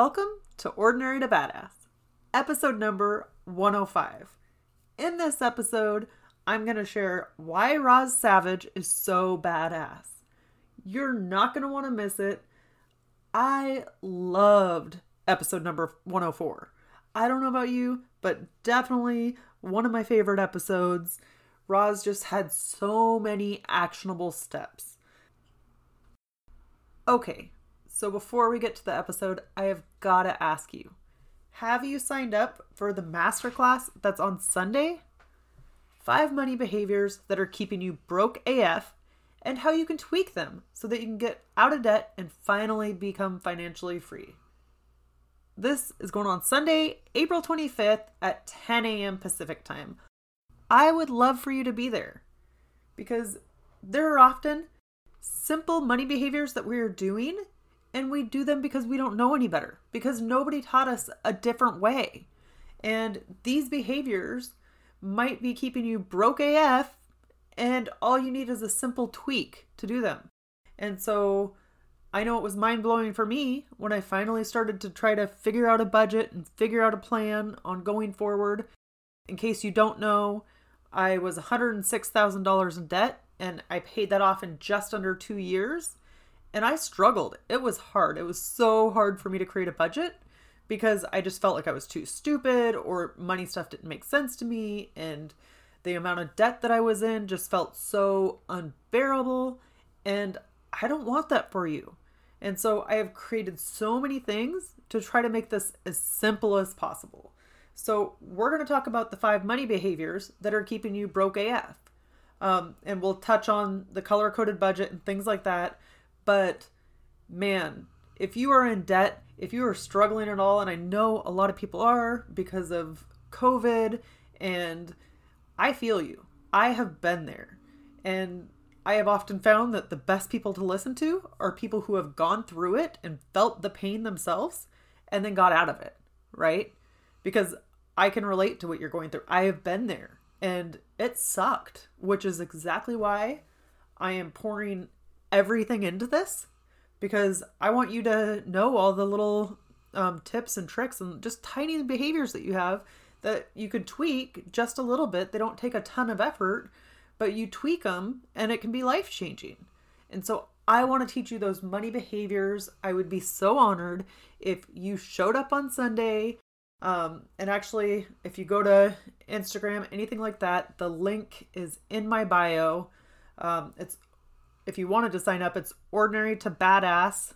Welcome to Ordinary to Badass, episode number 105. In this episode, I'm going to share why Roz Savage is so badass. You're not going to want to miss it. I loved episode number 104. I don't know about you, but definitely one of my favorite episodes. Roz just had so many actionable steps. Okay, so before we get to the episode, I have got to ask you have you signed up for the masterclass that's on Sunday? Five money behaviors that are keeping you broke AF and how you can tweak them so that you can get out of debt and finally become financially free. This is going on Sunday, April 25th at 10 a.m. Pacific time. I would love for you to be there because there are often simple money behaviors that we are doing and we do them because we don't know any better, because nobody taught us a different way. And these behaviors might be keeping you broke AF, and all you need is a simple tweak to do them. And so I know it was mind blowing for me when I finally started to try to figure out a budget and figure out a plan on going forward. In case you don't know, I was $106,000 in debt and I paid that off in just under two years. And I struggled. It was hard. It was so hard for me to create a budget because I just felt like I was too stupid or money stuff didn't make sense to me and the amount of debt that I was in just felt so unbearable and I don't want that for you. And so I have created so many things to try to make this as simple as possible. So we're going to talk about the five money behaviors that are keeping you broke AF. Um, and we'll touch on the color coded budget and things like that but man, if you are in debt, if you are struggling at all, and I know a lot of people are because of COVID, and I feel you. I have been there. And I have often found that the best people to listen to are people who have gone through it and felt the pain themselves and then got out of it, right? Because I can relate to what you're going through. I have been there and it sucked, which is exactly why I am pouring everything into this because I want you to know all the little um, tips and tricks and just tiny behaviors that you have that you could tweak just a little bit. They don't take a ton of effort, but you tweak them and it can be life changing. And so I want to teach you those money behaviors. I would be so honored if you showed up on Sunday. Um, and actually, if you go to Instagram, anything like that, the link is in my bio. Um, it's if you wanted to sign up, it's ordinary to badass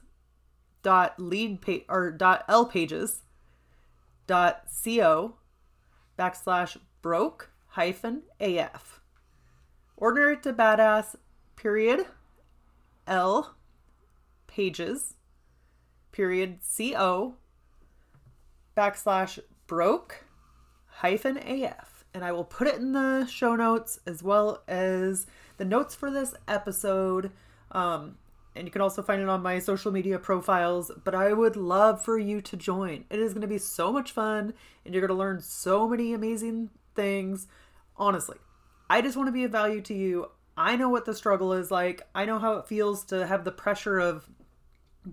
dot lead page or dot l pages dot co backslash broke hyphen af ordinary to badass period l pages period co backslash broke hyphen af and i will put it in the show notes as well as the notes for this episode. Um, and you can also find it on my social media profiles. But I would love for you to join. It is going to be so much fun, and you're going to learn so many amazing things. Honestly, I just want to be of value to you. I know what the struggle is like. I know how it feels to have the pressure of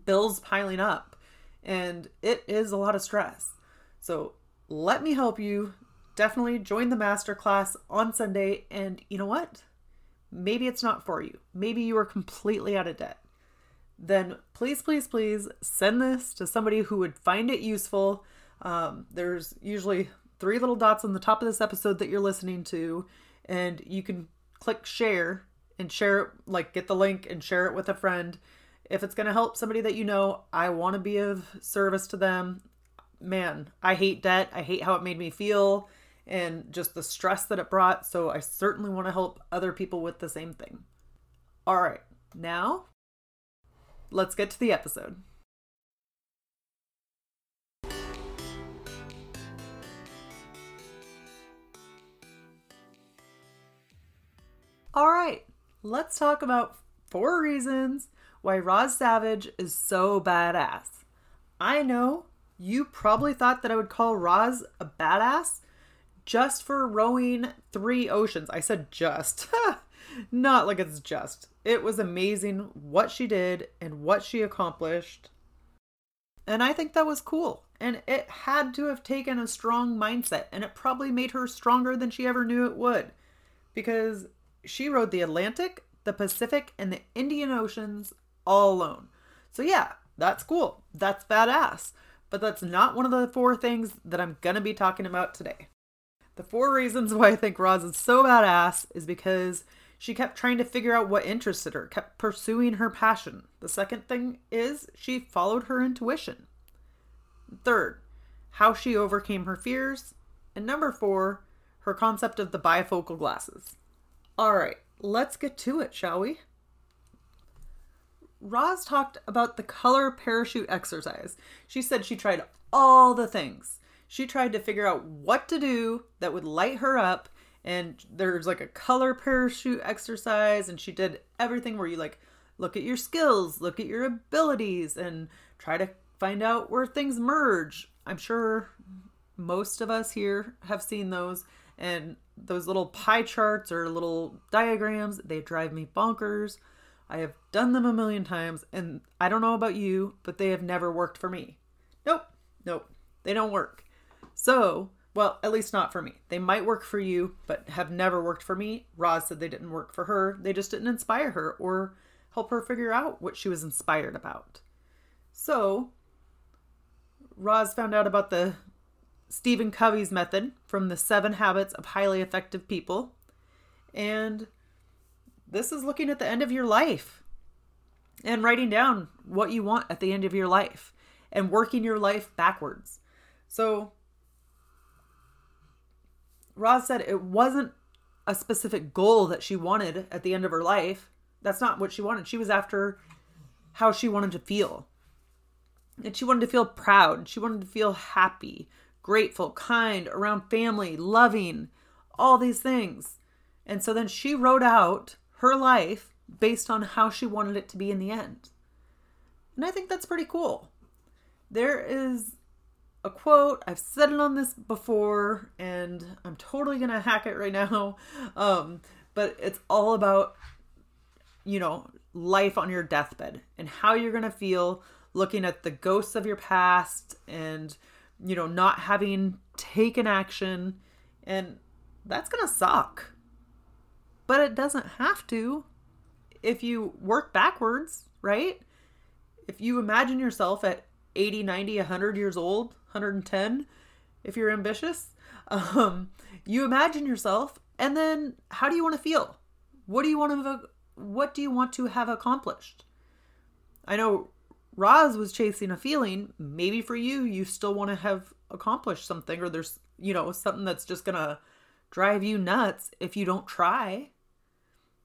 bills piling up, and it is a lot of stress. So let me help you. Definitely join the masterclass on Sunday. And you know what? Maybe it's not for you. Maybe you are completely out of debt. Then please, please, please send this to somebody who would find it useful. Um, there's usually three little dots on the top of this episode that you're listening to, and you can click share and share it, like get the link and share it with a friend. If it's going to help somebody that you know, I want to be of service to them. Man, I hate debt. I hate how it made me feel. And just the stress that it brought. So I certainly want to help other people with the same thing. All right, now let's get to the episode. All right, let's talk about four reasons why Roz Savage is so badass. I know you probably thought that I would call Roz a badass just for rowing three oceans. I said just. Not like it's just. It was amazing what she did and what she accomplished. And I think that was cool. And it had to have taken a strong mindset, and it probably made her stronger than she ever knew it would. Because she rowed the Atlantic, the Pacific, and the Indian Oceans all alone. So, yeah, that's cool. That's badass. But that's not one of the four things that I'm going to be talking about today. The four reasons why I think Roz is so badass is because she kept trying to figure out what interested her, kept pursuing her passion. The second thing is she followed her intuition. Third, how she overcame her fears. And number four, her concept of the bifocal glasses. All right, let's get to it, shall we? Roz talked about the color parachute exercise. She said she tried all the things. She tried to figure out what to do that would light her up. And there's like a color parachute exercise, and she did everything where you like look at your skills, look at your abilities, and try to find out where things merge. I'm sure most of us here have seen those. And those little pie charts or little diagrams, they drive me bonkers. I have done them a million times, and I don't know about you, but they have never worked for me. Nope, nope, they don't work. So, well, at least not for me. They might work for you, but have never worked for me. Roz said they didn't work for her. They just didn't inspire her or help her figure out what she was inspired about. So, Roz found out about the Stephen Covey's method from the Seven Habits of Highly Effective People. And this is looking at the end of your life and writing down what you want at the end of your life and working your life backwards. So, Roz said it wasn't a specific goal that she wanted at the end of her life. That's not what she wanted. She was after how she wanted to feel. And she wanted to feel proud. She wanted to feel happy grateful, kind, around family, loving, all these things. And so then she wrote out her life based on how she wanted it to be in the end. And I think that's pretty cool. There is a quote, I've said it on this before, and I'm totally to hack it right now. Um, but it's all about, you know, life on your deathbed and how you're to feel looking at the ghosts of your past and you know, not having taken action. And that's to suck. But it doesn't have to if you work backwards, right? If you imagine yourself at 80, 90, 100 years old, 110, if you're ambitious, um, you imagine yourself and then how do you want to feel? What do you want to what do you want to have accomplished? I know Roz was chasing a feeling. Maybe for you, you still want to have accomplished something, or there's, you know, something that's just to drive you nuts if you don't try.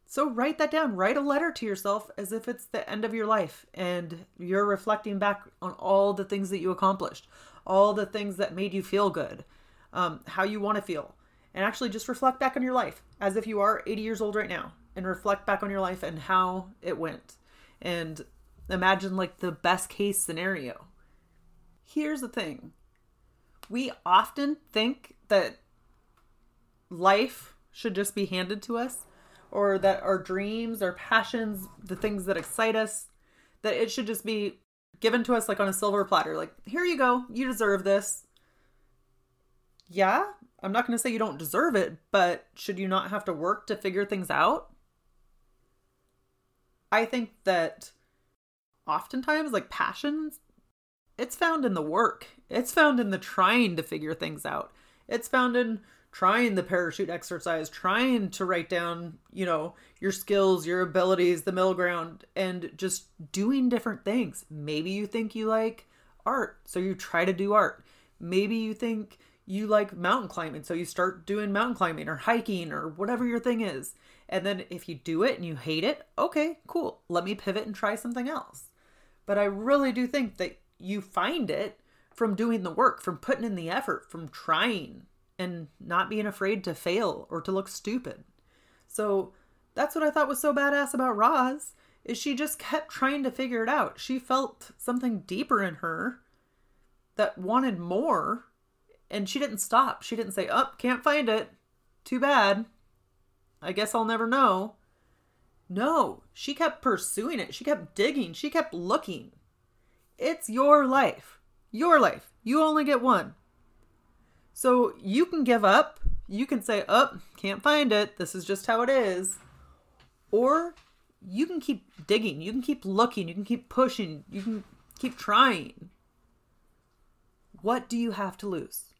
So write that down. Write a letter to yourself as if it's the end of your life and you're reflecting back on all the things that you accomplished, all the things that made you feel good, um, how you want to feel. And actually just reflect back on your life as if you are 80 years old right now and reflect back on your life and how it went. And Imagine like the best case scenario. Here's the thing we often think that life should just be handed to us or that our dreams, our passions, the things that excite us, that it should just be given to us like on a silver platter. Like, here you go, you deserve this. Yeah, I'm not going to say you don't deserve it, but should you not have to work to figure things out? I think that oftentimes like passions it's found in the work it's found in the trying to figure things out it's found in trying the parachute exercise trying to write down you know your skills your abilities the middle ground and just doing different things maybe you think you like art so you try to do art maybe you think you like mountain climbing, so you start doing mountain climbing or hiking or whatever your thing is. And then if you do it and you hate it, okay, cool. Let me pivot and try something else. But I really do think that you find it from doing the work, from putting in the effort, from trying and not being afraid to fail or to look stupid. So that's what I thought was so badass about Roz is she just kept trying to figure it out. She felt something deeper in her that wanted more and she didn't stop. She didn't say, "Up, oh, can't find it. Too bad. I guess I'll never know." No, she kept pursuing it. She kept digging. She kept looking. It's your life. Your life. You only get one. So you can give up. You can say, "Up, oh, can't find it. This is just how it is." Or you can keep digging. You can keep looking. You can keep pushing. You can keep trying. What do you have to lose?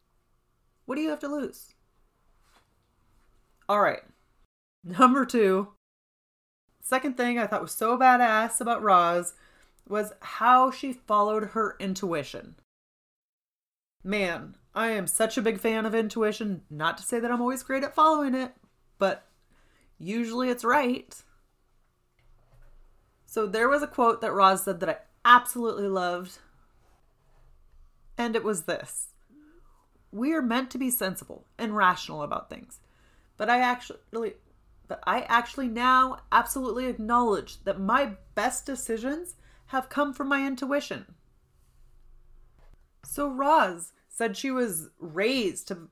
What do you have to lose? All right. Number two. Second thing I thought was so badass about Roz was how she followed her intuition. Man, I am such a big fan of intuition. Not to say that I'm always great at following it, but usually it's right. So there was a quote that Roz said that I absolutely loved. And it was this we are meant to be sensible and rational about things. But I actually but I actually now absolutely acknowledge that my best decisions have come from my intuition. So Roz said she was raised to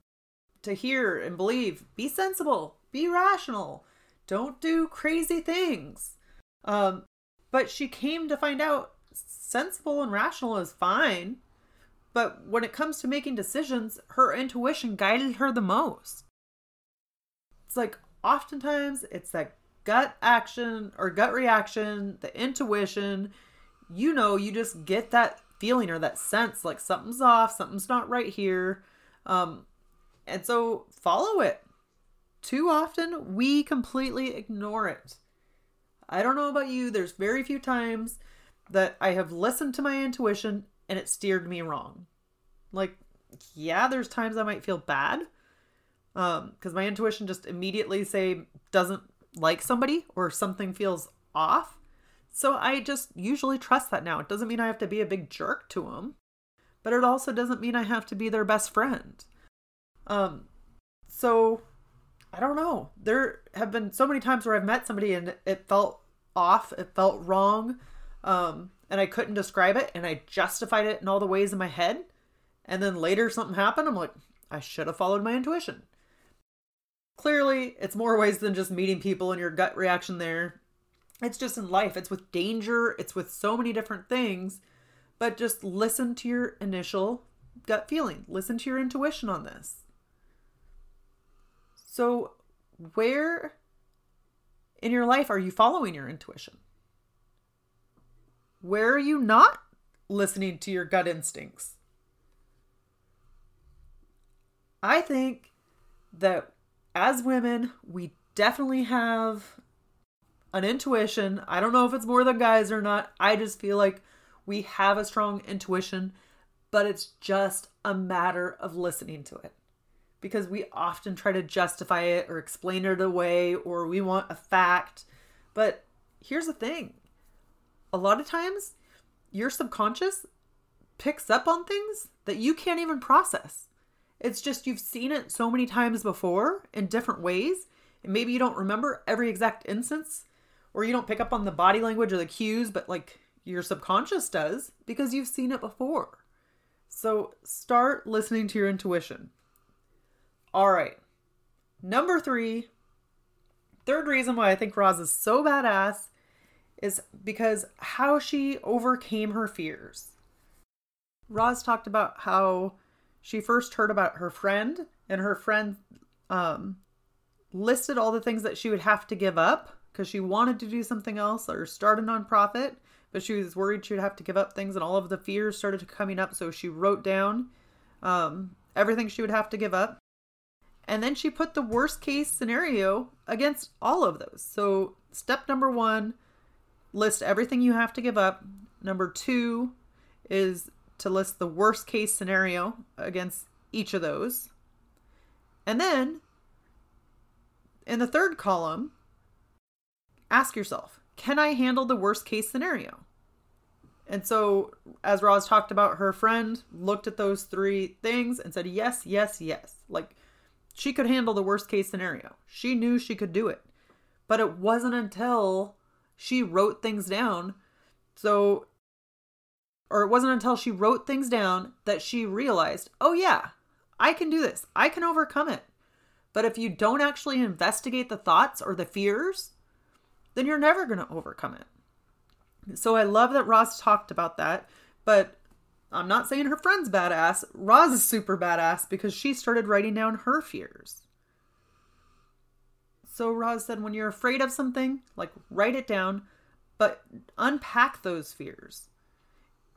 to hear and believe, be sensible, be rational, don't do crazy things. Um, but she came to find out sensible and rational is fine, but when it comes to making decisions, her intuition guided her the most. It's like oftentimes it's that gut action or gut reaction, the intuition. You know, you just get that feeling or that sense like something's off, something's not right here. Um, and so follow it. Too often we completely ignore it. I don't know about you, there's very few times that I have listened to my intuition and it steered me wrong. Like, yeah, there's times I might feel bad um because my intuition just immediately say doesn't like somebody or something feels off. So I just usually trust that now. It doesn't mean I have to be a big jerk to them, but it also doesn't mean I have to be their best friend. Um so I don't know. There have been so many times where I've met somebody and it felt off, it felt wrong, um, and I couldn't describe it, and I justified it in all the ways in my head. And then later something happened. I'm like, I should have followed my intuition. Clearly, it's more ways than just meeting people and your gut reaction there. It's just in life, it's with danger, it's with so many different things. But just listen to your initial gut feeling, listen to your intuition on this. So, where in your life are you following your intuition? Where are you not listening to your gut instincts? I think that as women, we definitely have an intuition. I don't know if it's more than guys or not. I just feel like we have a strong intuition, but it's just a matter of listening to it because we often try to justify it or explain it away or we want a fact. But here's the thing a lot of times, your subconscious picks up on things that you can't even process. It's just you've seen it so many times before in different ways, and maybe you don't remember every exact instance, or you don't pick up on the body language or the cues, but like your subconscious does because you've seen it before. So start listening to your intuition. All right. Number three, third reason why I think Roz is so badass is because how she overcame her fears. Roz talked about how she first heard about her friend, and her friend um, listed all the things that she would have to give up because she wanted to do something else or start a nonprofit, but she was worried she would have to give up things, and all of the fears started coming up. So she wrote down um, everything she would have to give up. And then she put the worst case scenario against all of those. So, step number one, list everything you have to give up. Number two is to list the worst case scenario against each of those. And then in the third column, ask yourself can I handle the worst case scenario? And so, as Roz talked about, her friend looked at those three things and said, yes, yes, yes. Like she could handle the worst case scenario. She knew she could do it. But it wasn't until she wrote things down. So, or it wasn't until she wrote things down that she realized, oh, yeah, I can do this. I can overcome it. But if you don't actually investigate the thoughts or the fears, then you're never going to overcome it. So I love that Roz talked about that, but I'm not saying her friend's badass. Roz is super badass because she started writing down her fears. So Roz said, when you're afraid of something, like write it down, but unpack those fears.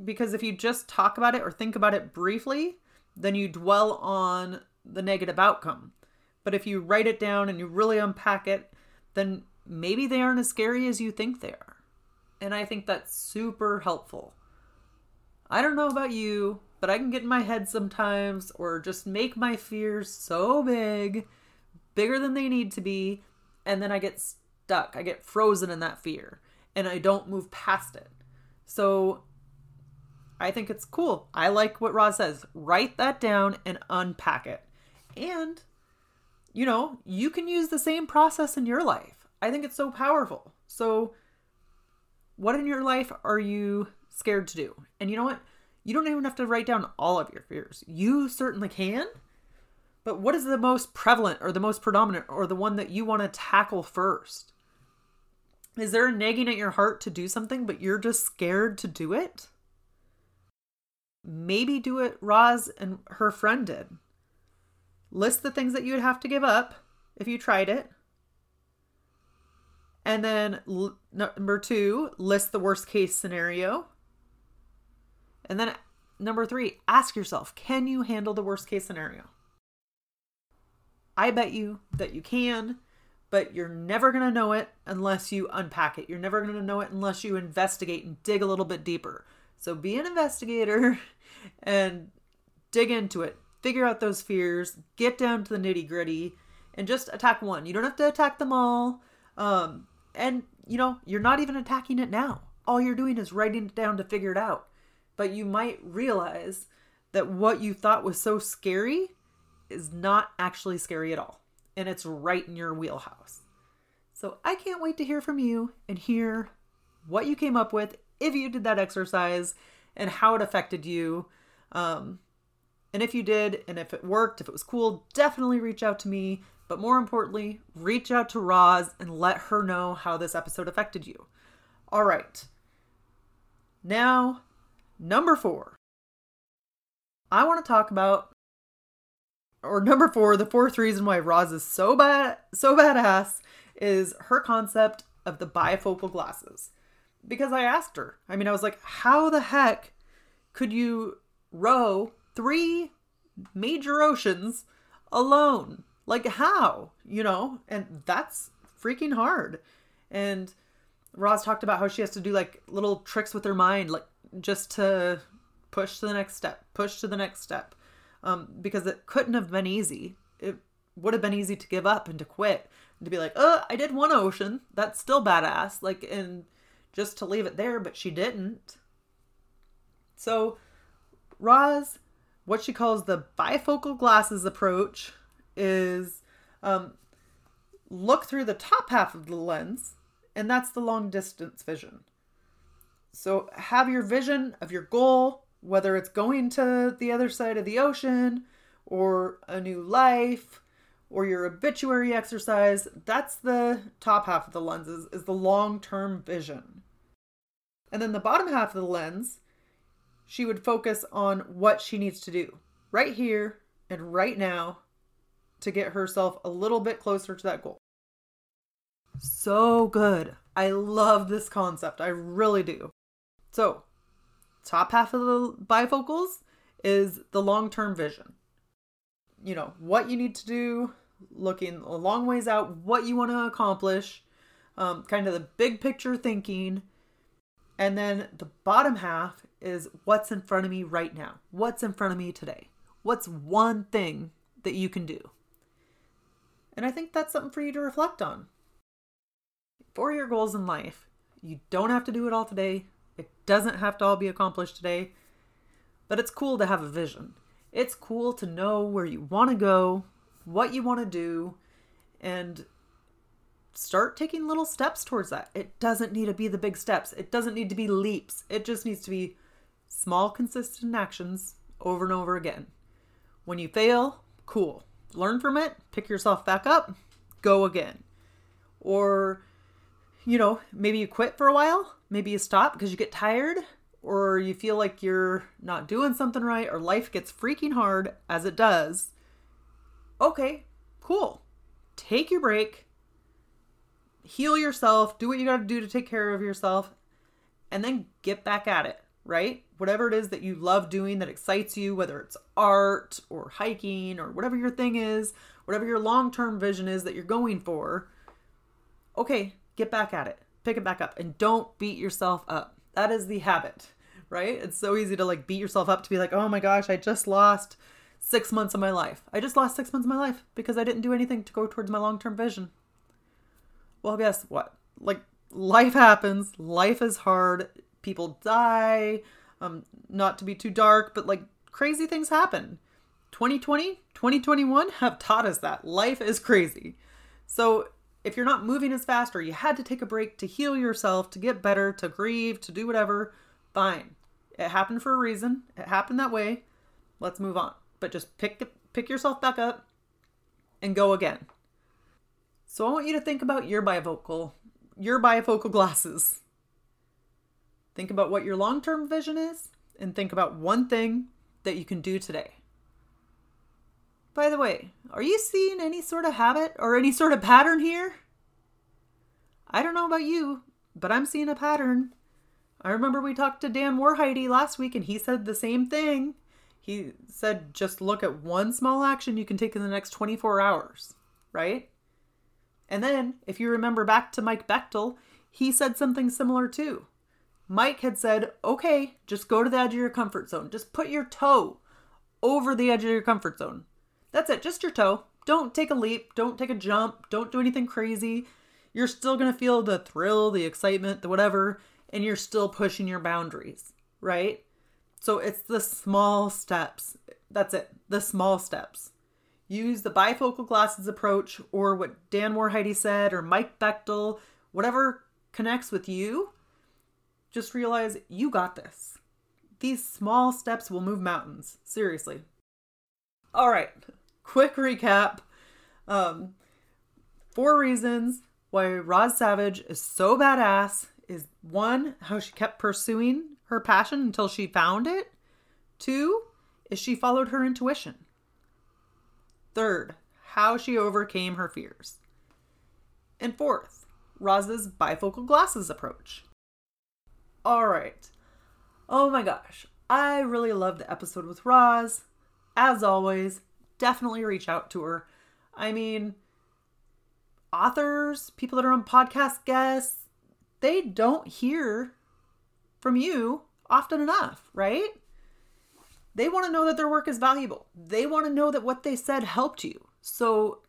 Because if you just talk about it or think about it briefly, then you dwell on the negative outcome. But if you write it down and you really unpack it, then maybe they aren't as scary as you think they are. And I think that's super helpful. I don't know about you, but I can get in my head sometimes or just make my fears so big, bigger than they need to be, and then I get stuck. I get frozen in that fear and I don't move past it. So I think it's cool. I like what Roz says. Write that down and unpack it. And, you know, you can use the same process in your life. I think it's so powerful. So, what in your life are you scared to do? And you know what? You don't even have to write down all of your fears. You certainly can. But what is the most prevalent or the most predominant or the one that you want to tackle first? Is there a nagging at your heart to do something, but you're just scared to do it? Maybe do it Roz and her friend did. List the things that you would have to give up if you tried it. And then l- number two, list the worst case scenario. And then number three, ask yourself can you handle the worst case scenario? I bet you that you can but you're never going to know it unless you unpack it. You're never going to know it unless you investigate and dig a little bit deeper. So be an investigator and dig into it. Figure out those fears, get down to the nitty gritty, and just attack one. You don't have to attack them all. Um, and, you know, you're not even attacking it now. All you're doing is writing it down to figure it out. But you might realize that what you thought was so scary is not actually scary at all and it's right in your wheelhouse. So I can't wait to hear from you and hear what you came up with if you did that exercise and how it affected you. Um, and if you did, and if it worked, if it was cool, definitely reach out to me. But more importantly, reach out to Roz and let her know how this episode affected you. All right. Now, number four. I want to talk about or number four, the fourth reason why Roz is so bad, so badass, is her concept of the bifocal glasses. Because I asked her, I mean, I was like, how the heck could you row three major oceans alone? Like, how? You know, and that's freaking hard. And Roz talked about how she has to do like little tricks with her mind, like just to push to the next step, push to the next step um, because it couldn't have been easy. It would have been easy to give up and to quit and to be like, oh, I did one ocean. That's still badass. Like, and just to leave it there, but she didn't. So, Roz, what she calls the bifocal glasses approach is um, look through the top half of the lens, and that's the long distance vision. So, have your vision of your goal whether it's going to the other side of the ocean or a new life or your obituary exercise, that's the top half of the lenses is the long-term vision. And then the bottom half of the lens, she would focus on what she needs to do right here and right now to get herself a little bit closer to that goal. So good. I love this concept. I really do. So, top half of the bifocals is the long term vision. You know, what you need to do, looking a long ways out, what you want to accomplish, um, kind of the big picture thinking. And then the bottom half is what's in front of me right now. What's in front of me today? What's one thing that you can do? And I think that's something for you to reflect on. For your goals in life, you don't have to do it all today. It doesn't have to all be accomplished today. But it's cool to have a vision. It's cool to know where you want to go, what you want to do, and start taking little steps towards that. It doesn't need to be the big steps, it doesn't need to be leaps. It just needs to be small, consistent actions over and over again. When you fail, cool. Learn from it, pick yourself back up, go again. Or, you know, maybe you quit for a while, maybe you stop because you get tired, or you feel like you're not doing something right, or life gets freaking hard as it does. Okay, cool. Take your break, heal yourself, do what you got to do to take care of yourself, and then get back at it, right? Whatever it is that you love doing that excites you, whether it's art or hiking or whatever your thing is, whatever your long term vision is that you're going for, okay, get back at it. Pick it back up and don't beat yourself up. That is the habit, right? It's so easy to like beat yourself up to be like, oh my gosh, I just lost six months of my life. I just lost six months of my life because I didn't do anything to go towards my long term vision. Well, guess what? Like, life happens, life is hard, people die. Um, not to be too dark, but like crazy things happen. 2020, 2021 have taught us that life is crazy. So, if you're not moving as fast or you had to take a break to heal yourself, to get better, to grieve, to do whatever, fine. It happened for a reason. It happened that way. Let's move on. But just pick pick yourself back up and go again. So I want you to think about your bifocal, your bifocal glasses. Think about what your long term vision is and think about one thing that you can do today. By the way, are you seeing any sort of habit or any sort of pattern here? I don't know about you, but I'm seeing a pattern. I remember we talked to Dan Warheide last week and he said the same thing. He said just look at one small action you can take in the next 24 hours, right? And then, if you remember back to Mike Bechtel, he said something similar too. Mike had said, okay, just go to the edge of your comfort zone. Just put your toe over the edge of your comfort zone. That's it, just your toe. Don't take a leap, don't take a jump, don't do anything crazy. You're still to feel the thrill, the excitement, the whatever, and you're still pushing your boundaries, right? So it's the small steps. That's it, the small steps. Use the bifocal glasses approach or what Dan Warheide said or Mike Bechtel, whatever connects with you. Just realize you got this. These small steps will move mountains. Seriously. All right, quick recap. Um, four reasons why Roz Savage is so badass is one, how she kept pursuing her passion until she found it. Two, is she followed her intuition. Third, how she overcame her fears. And fourth, Roz's bifocal glasses approach. All right. Oh my gosh, I really loved the episode with Roz. As always, definitely reach out to her. I mean, authors, people that are on podcast guests, they don't hear from you often enough, right? They want to know that their work is valuable. They want to know that what they said helped you. So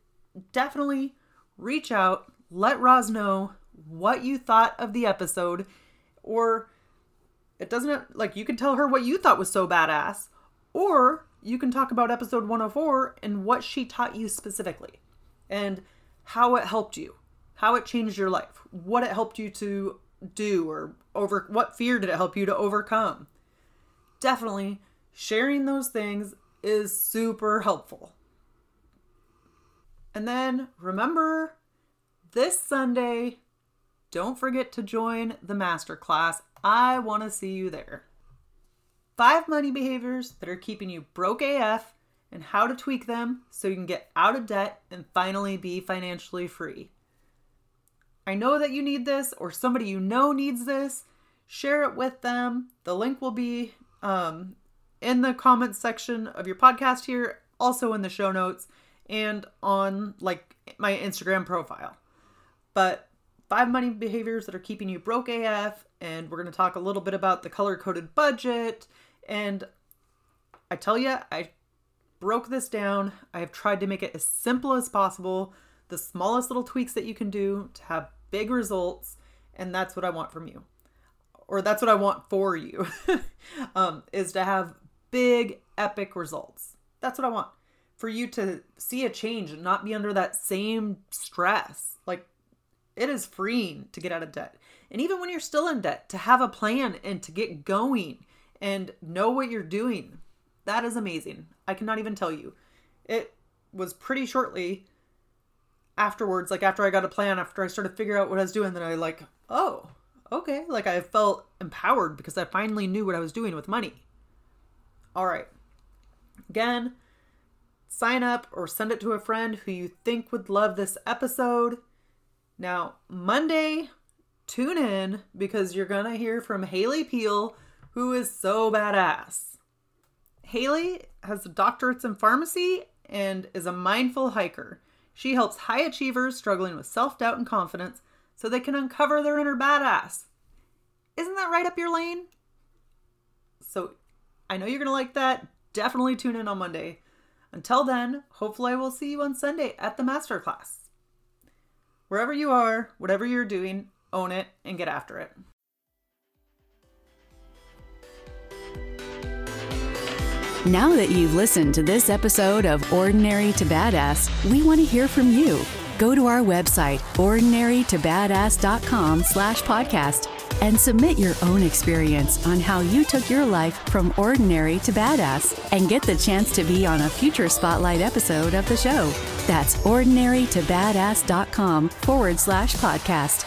definitely reach out, let Roz know what you thought of the episode, or it doesn't like you can tell her what you thought was so badass, or you can talk about episode 104 and what she taught you specifically and how it helped you, how it changed your life, what it helped you to do, or over what fear did it help you to overcome. Definitely sharing those things is super helpful. And then remember this Sunday, don't forget to join the masterclass. I want to see you there. Five money behaviors that are keeping you broke AF and how to tweak them so you can get out of debt and finally be financially free. I know that you need this or somebody you know needs this. Share it with them. The link will be um, in the comments section of your podcast here, also in the show notes, and on like my Instagram profile. But five money behaviors that are keeping you broke AF, and we're going to talk a little bit about the color coded budget. And I tell you, I broke this down. I have tried to make it as simple as possible, the smallest little tweaks that you can do to have big results, and that's what I want from you. Or that's what I want for you, um, is to have big, epic results. That's what I want. For you to see a change and not be under that same stress. Like, it is freeing to get out of debt. And even when you're still in debt, to have a plan and to get going and know what you're doing. That is amazing. I cannot even tell you. It was pretty shortly afterwards, like after I got a plan, after I started to figure out what I was doing, that I like, oh, okay. Like I felt empowered because I finally knew what I was doing with money. All right. Again, sign up or send it to a friend who you think would love this episode. Now, Monday, tune in because you're going to hear from Haley Peel, who is so badass. Haley has a doctorates in pharmacy and is a mindful hiker. She helps high achievers struggling with self doubt and confidence so they can uncover their inner badass. Isn't that right up your lane? So I know you're going to like that. Definitely tune in on Monday. Until then, hopefully, I will see you on Sunday at the masterclass. Wherever you are, whatever you're doing, own it and get after it. Now that you've listened to this episode of Ordinary to Badass, we want to hear from you. Go to our website, ordinarytobadass.com slash podcast, and submit your own experience on how you took your life from ordinary to badass and get the chance to be on a future spotlight episode of the show. That's ordinarytobadass.com forward slash podcast.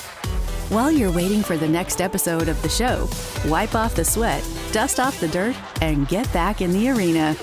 While you're waiting for the next episode of the show, wipe off the sweat, dust off the dirt, and get back in the arena.